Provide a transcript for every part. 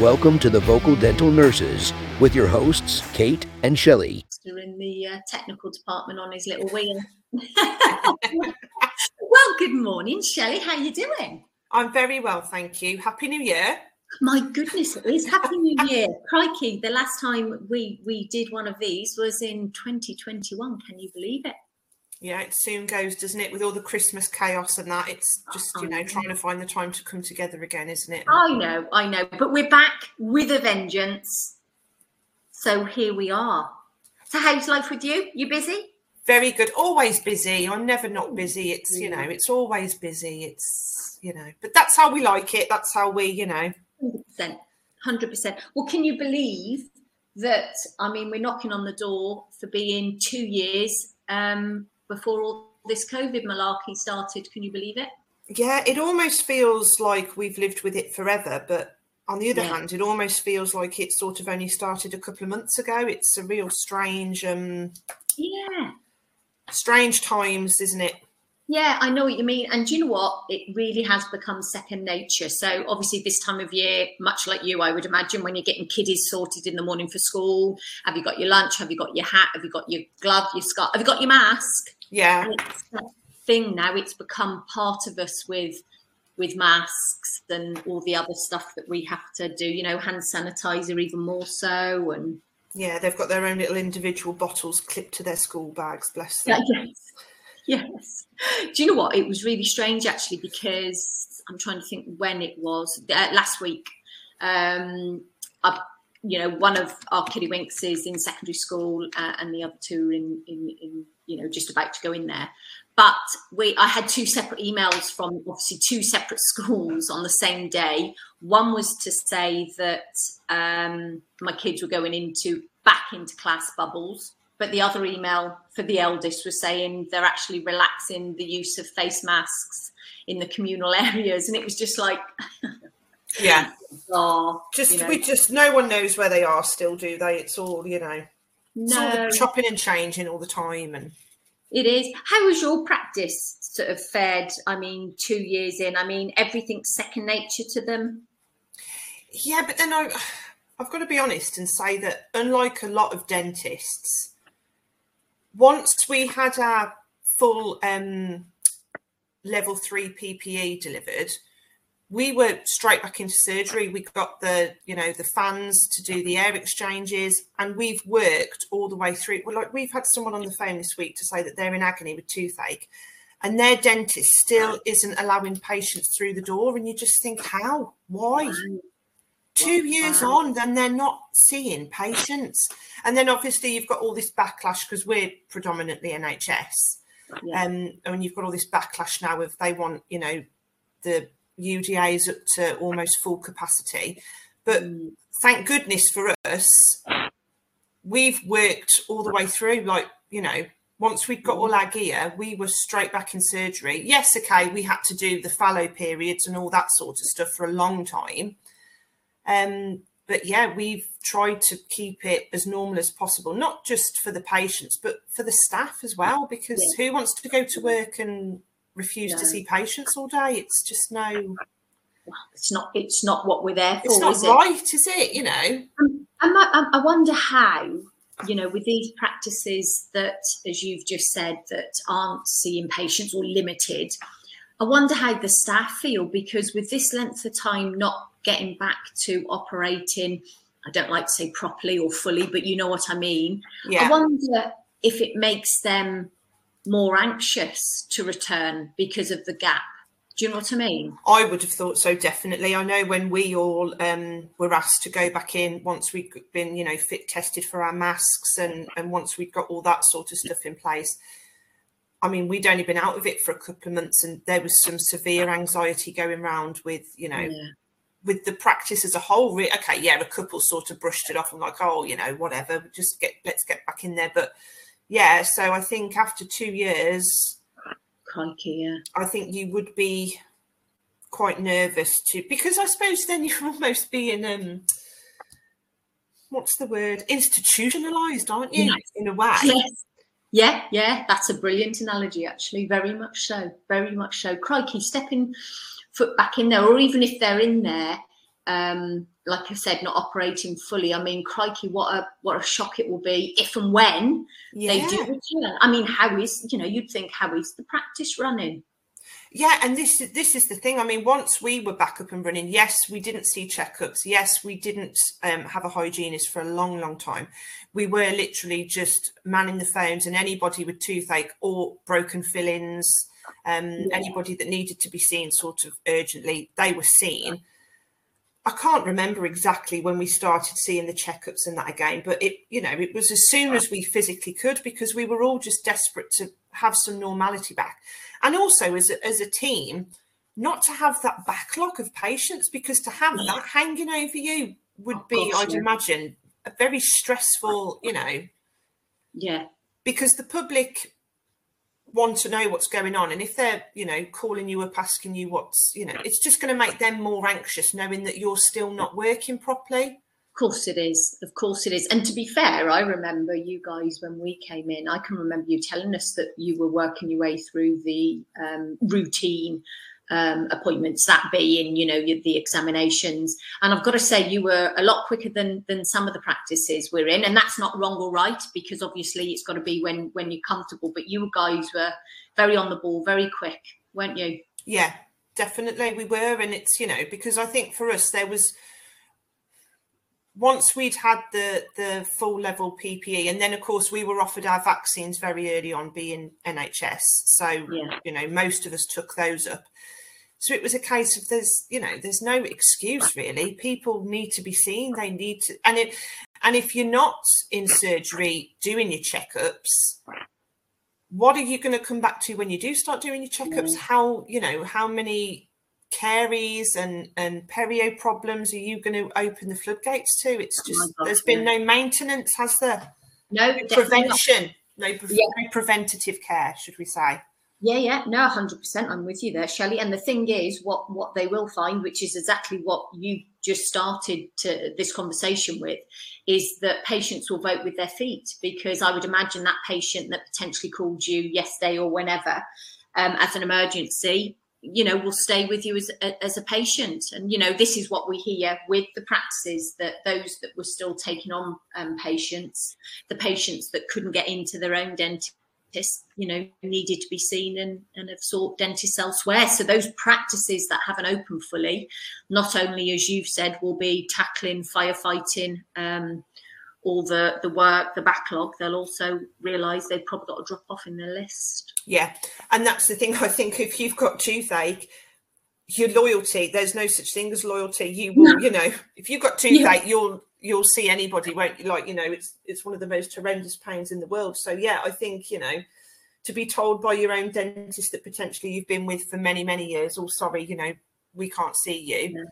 Welcome to the Vocal Dental Nurses with your hosts, Kate and Shelley. in the uh, technical department on his little wheel. well, good morning, Shelley. How are you doing? I'm very well, thank you. Happy New Year. My goodness, it is Happy New Year. Crikey, the last time we we did one of these was in 2021. Can you believe it? Yeah, it soon goes, doesn't it? With all the Christmas chaos and that, it's just, you know, trying to find the time to come together again, isn't it? I know, I know. But we're back with a vengeance. So here we are. So how's life with you? You busy? Very good. Always busy. I'm never not busy. It's, you know, it's always busy. It's, you know, but that's how we like it. That's how we, you know. 100%. 100%. Well, can you believe that? I mean, we're knocking on the door for being two years um, before all this COVID malarkey started. Can you believe it? Yeah, it almost feels like we've lived with it forever, but on the other Yeah. hand, it almost feels like it sort of only started a couple of months ago. It's a real strange, um, Yeah. strange times, isn't it? Yeah, I know what you mean. And do you know what? It really has become second nature. So obviously this time of year, much like you, I would imagine when you're getting kiddies sorted in the morning for school, have you got your lunch? Have you got your hat? Have you got your glove, your scarf? Have you got your mask? Yeah, it's that thing now. It's become part of us with with masks and all the other stuff that we have to do. You know, hand sanitizer even more so. And yeah, they've got their own little individual bottles clipped to their school bags. Bless them. Yeah, yes, yes. Do you know what? It was really strange actually because I'm trying to think when it was uh, last week. Um, I, you know, one of our kiddie winks is in secondary school, uh, and the other two are in, in, in, you know, just about to go in there. But we, I had two separate emails from obviously two separate schools on the same day. One was to say that um, my kids were going into back into class bubbles, but the other email for the eldest was saying they're actually relaxing the use of face masks in the communal areas, and it was just like, Yeah, oh, just you know, we just no one knows where they are still, do they? It's all you know, no, chopping and changing all the time, and it is. How has your practice sort of fared? I mean, two years in, I mean, everything's second nature to them. yeah, but then I, I've got to be honest and say that unlike a lot of dentists, once we had our full um, level three PPE delivered, we were straight back into surgery. We got the, you know, the fans to do the air exchanges, and we've worked all the way through. Well, like we've had someone on the phone this week to say that they're in agony with toothache, and their dentist still isn't allowing patients through the door. And you just think, how? Why? Two years on, then they're not seeing patients. And then obviously you've got all this backlash because we're predominantly NHS. Yeah. Um, and you've got all this backlash now if they want, you know, the uda is up to almost full capacity. But Mm. thank goodness for us, we've worked all the way through. Like, you know, once we got all our gear, we were straight back in surgery. Yes, okay, we had to do the fallow periods and all that sort of stuff for a long time. Um, but yeah, we've tried to keep it as normal as possible, not just for the patients, but for the staff as well. Because who wants to go to work and refuse to see patients all day? It's just no, It's not. It's not what we're there for, it's not is it? right, is it? You know, I, might, I I wonder how, you know, with these practices that, as you've just said, that aren't seeing patients or limited, I wonder how the staff feel because with this length of time not getting back to operating, I don't like to say properly or fully, but you know what I mean. I wonder if it makes them more anxious to return because of the gap. Do you know what I mean? I would have thought so, definitely. I know when we all um, were asked to go back in once we'd been, you know, fit tested for our masks and, and once we'd got all that sort of stuff in place. I mean, we'd only been out of it for a couple of months and there was some severe anxiety going around with, you know, Yeah. With the practice as a whole. Re- okay, yeah, a couple sort of brushed it off and like, oh, you know, whatever, just get, let's get back in there. But yeah, so I think after two years, Crikey, yeah. I think you would be quite nervous to because I suppose then you're almost being um what's the word institutionalized, aren't you? Yes. In a way. Yes. Yeah, yeah, that's a brilliant analogy, actually. Very much so. Very much so. Crikey, stepping foot back in there, or even if they're in there, um, like I said, not operating fully. I mean, crikey, what a what a shock it will be if and when yeah. they do return. I mean, how is you know you'd think how is the practice running? Yeah, and this this is the thing. I mean, once we were back up and running, yes, we didn't see checkups. Yes, we didn't um, have a hygienist for a long, long time. We were literally just manning the phones, and anybody with toothache or broken fillings, um, anybody that needed to be seen sort of urgently, they were seen. I can't remember exactly when we started seeing the checkups and that again, but it, you know, it was as soon as we physically could because we were all just desperate to have some normality back. And also as a, as a team, not to have that backlog of patients because to have that hanging over you would be, I'd imagine, a very stressful, you know. Yeah. Because the public want to know what's going on. And if they're you know calling you up asking you what's you know it's just going to make them more anxious knowing that you're still not working properly. Of course it is. Of course it is. And to be fair i remember you guys when we came in i can remember you telling us that you were working your way through the um, routine um, appointments, that being, you know, the examinations. And I've got to say, you were a lot quicker than than some of the practices we're in, and that's not wrong or right because obviously it's got to be when when you're comfortable. But you guys were very on the ball, very quick, weren't you? Yeah, definitely we were, and it's you know because I think for us there was once we'd had the the full level PPE, and then of course we were offered our vaccines very early on, being NHS. So yeah. you know most of us took those up. So it was a case of there's, you know, there's no excuse really. People need to be seen. They need to, and it, and if you're not in surgery doing your checkups, what are you going to come back to when you do start doing your checkups? Mm. How, you know, how many caries and and perio problems are you going to open the floodgates to? It's oh just oh there's been no maintenance, has there? No, no prevention, no, pre- yeah. no preventative care, should we say? Yeah, yeah, no, hundred percent. I'm with you there, Shelley. And the thing is, what what they will find, which is exactly what you just started to this conversation with, is that patients will vote with their feet because I would imagine that patient that potentially called you yesterday or whenever um, as an emergency, you know, will stay with you as as a patient. And you know, this is what we hear with the practices that those that were still taking on um, patients, the patients that couldn't get into their own dentist you know, needed to be seen and, and have sought dentists elsewhere. So those practices that haven't opened fully, not only as you've said, will be tackling firefighting, um, all the the work, the backlog, they'll also realise they've probably got to drop off in their list. Yeah, and that's the thing. I think if you've got toothache, your loyalty, there's no such thing as loyalty. You will, no. you know, if you've got toothache, yeah. you'll you'll see anybody won't like you know it's it's one of the most horrendous pains in the world. So yeah i think you know to be told by your own dentist that potentially you've been with for many many years oh sorry you know we can't see you. Yeah.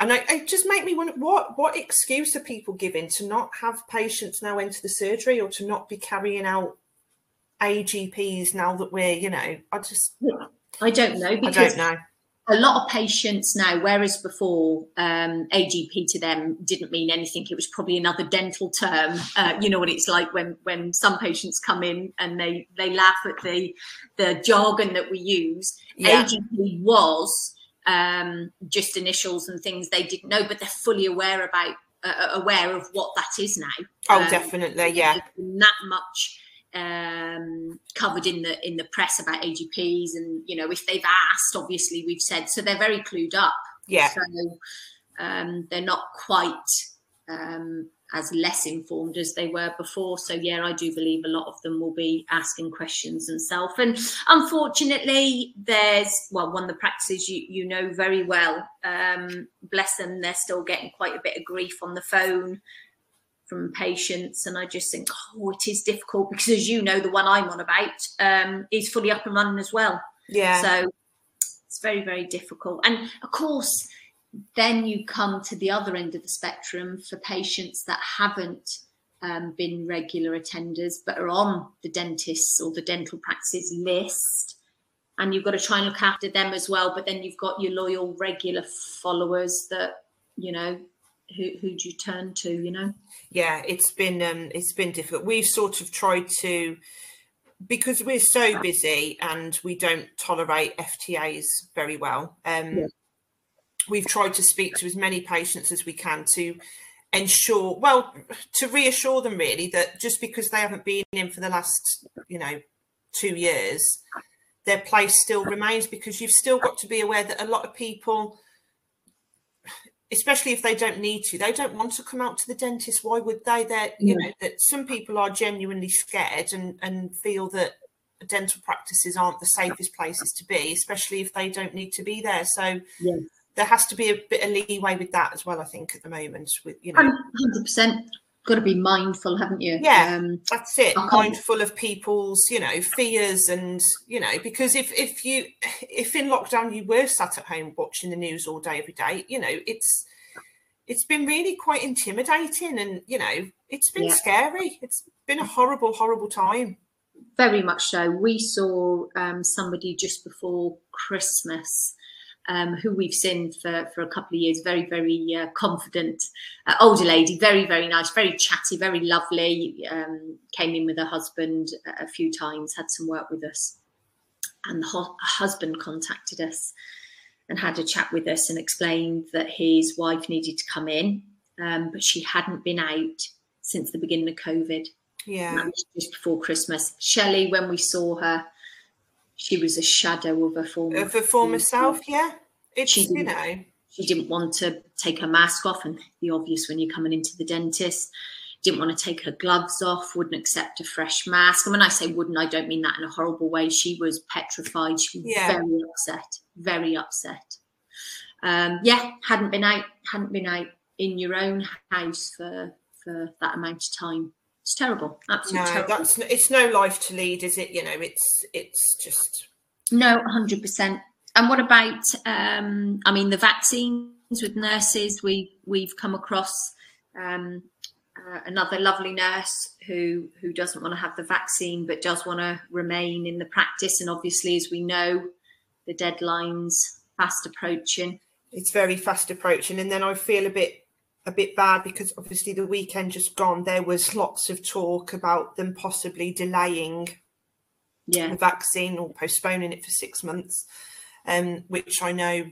and I, it just make me wonder what what excuse are people giving to not have patients now enter the surgery or to not be carrying out agps now that we're you know i just i don't know because i don't know a lot of patients now, whereas before um, AGP to them didn't mean anything, it was probably another dental term. Uh, you know what it's like when when some patients come in and they they laugh at the the jargon that we use. Yeah. AGP was um, just initials and things they didn't know, but they're fully aware about uh, aware of what that is now. Oh, um, definitely, yeah. That much um, covered in the in the press about AGPs, and you know if they've asked, obviously we've said so they're very clued up. Yeah. So um, they're not quite um, as less informed as they were before. So yeah, I do believe a lot of them will be asking questions themselves. And unfortunately, there's well one of the practices you you know very well. Um, bless them, they're still getting quite a bit of grief on the phone from patients and i just think oh it is difficult because as you know the one i'm on about um, is fully up and running as well. Yeah. So it's very very difficult. And of course then you come to the other end of the spectrum for patients that haven't um, been regular attenders but are on the dentist's or the dental practices list. And you've got to try and look after them as well but then you've got your loyal regular followers that you know who who do you turn to you know yeah it's been um it's been difficult we've sort of tried to because we're so busy and we don't tolerate ftas very well um yeah. we've tried to speak to as many patients as we can to ensure, well, to reassure them really that just because they haven't been in for the last, you know, two years, their place still remains because you've still got to be aware that a lot of people especially if they don't need to. They don't want to come out to the dentist. Why would they? They're you know that some people are genuinely scared and and feel that dental practices aren't the safest places to be especially if they don't need to be there. So yes. there has to be a bit of leeway with that as well i think at the moment with you know. 100% got to be mindful, haven't you? Yeah, um, that's it. Mindful of people's, you know, fears and you know, because if if you if in lockdown you were sat at home watching the news all day every day, you know, it's it's been really quite intimidating, and you know, it's been yeah. scary. It's been a horrible, horrible time. Very much so. We saw um, somebody just before Christmas um, who we've seen for, for a couple of years, very, very uh, confident, uh, older lady, very, very nice, very chatty, very lovely. Um, came in with her husband a few times, had some work with us. And the ho- husband contacted us and had a chat with us and explained that his wife needed to come in, um, but she hadn't been out since the beginning of COVID. Yeah. just before Christmas. Shelley, when we saw her, she was a shadow of her former of her former self. Yeah, it's she you know she didn't want to take her mask off, and the obvious when you're coming into the dentist. Didn't want to take her gloves off, wouldn't accept a fresh mask. And when I say wouldn't, I don't mean that in a horrible way. She was petrified. She was yeah. very upset, very upset. Um, yeah, hadn't been out, hadn't been out in your own house for for that amount of time it's terrible. Absolutely no, terrible. that's it's no life to lead, is it? You know, it's it's just no, hundred percent. And what about? Um, I mean, the vaccines with nurses. We we've come across um, uh, another lovely nurse who who doesn't want to have the vaccine, but does want to remain in the practice. And obviously, as we know, the deadlines fast approaching. It's very fast approaching, and then I feel a bit a bit bad because obviously the weekend just gone, there was lots of talk about them possibly delaying yeah. the vaccine or postponing it for six months, um, which I know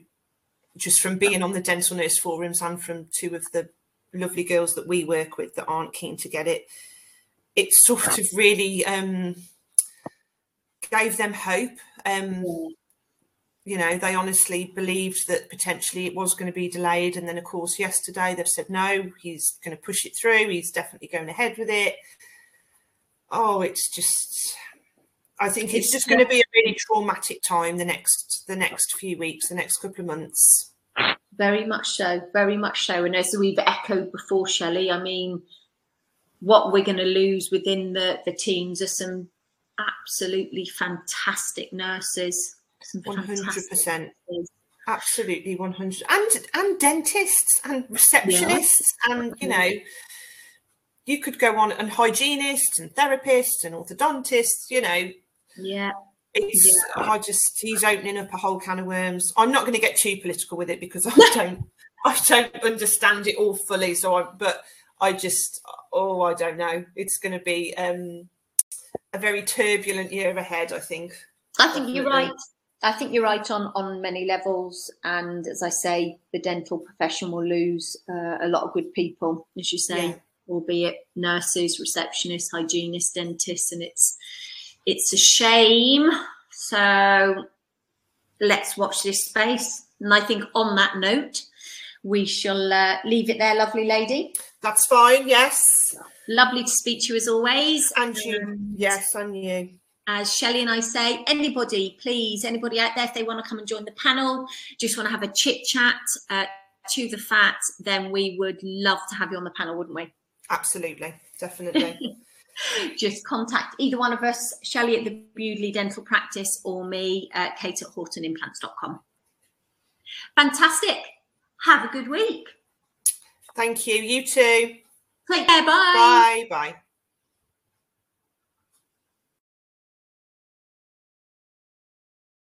just from being on the dental nurse forums and from two of the lovely girls that we work with that aren't keen to get it, it sort of really um, gave them hope. Um, you know, they honestly believed that potentially it was going to be delayed. And then, of course, yesterday they've said, no, he's going to push it through. He's definitely going ahead with it. Oh, it's just, I think it's, it's just going to be a really traumatic time the next, the next few weeks, the next couple of months. Very much so, very much so. And as we've echoed before, Shelley, I mean, what we're going to lose within the, the teams are some absolutely fantastic nurses one hundred percent. Absolutely, one hundred, and and dentists and receptionists, yeah. and you know, you could go on and hygienists and therapists and orthodontists. You know, yeah. It's yeah. I just he's opening up a whole can of worms. I'm not going to get too political with it because I don't I don't understand it all fully. So I but I just oh I don't know. It's going to be um, a very turbulent year ahead. I think. I think Definitely. you're right. I think you're right on on many levels, and as I say, the dental profession will lose uh, a lot of good people, as you say, yeah. albeit nurses, receptionists, hygienists, dentists, and it's it's a shame. So let's watch this space. And I think on that note, we shall uh, leave it there, lovely lady. That's fine. Yes. Lovely to speak to you as always. And you. Yes, and you as Shelley and I say, anybody, please, anybody out there, if they want to come and join the panel, just want to have a chit chat uh, to the fat, then we would love to have you on the panel, wouldn't we? Absolutely, definitely. just contact either one of us, Shelley at the Bewdley Dental Practice or me, at Kate at HortonImplants.com. Fantastic. Have a good week. Thank you. You too. Take care. Bye. Bye. Bye.